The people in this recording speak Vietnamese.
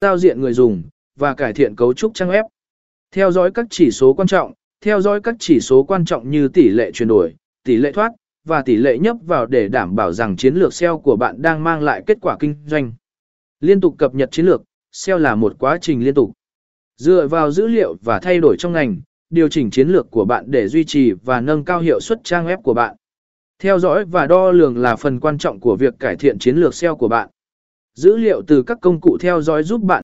giao diện người dùng, và cải thiện cấu trúc trang web. Theo dõi các chỉ số quan trọng, theo dõi các chỉ số quan trọng như tỷ lệ chuyển đổi, tỷ lệ thoát, và tỷ lệ nhấp vào để đảm bảo rằng chiến lược SEO của bạn đang mang lại kết quả kinh doanh. Liên tục cập nhật chiến lược, SEO là một quá trình liên tục. Dựa vào dữ liệu và thay đổi trong ngành, điều chỉnh chiến lược của bạn để duy trì và nâng cao hiệu suất trang web của bạn. Theo dõi và đo lường là phần quan trọng của việc cải thiện chiến lược SEO của bạn. Dữ liệu từ các công cụ theo dõi giúp bạn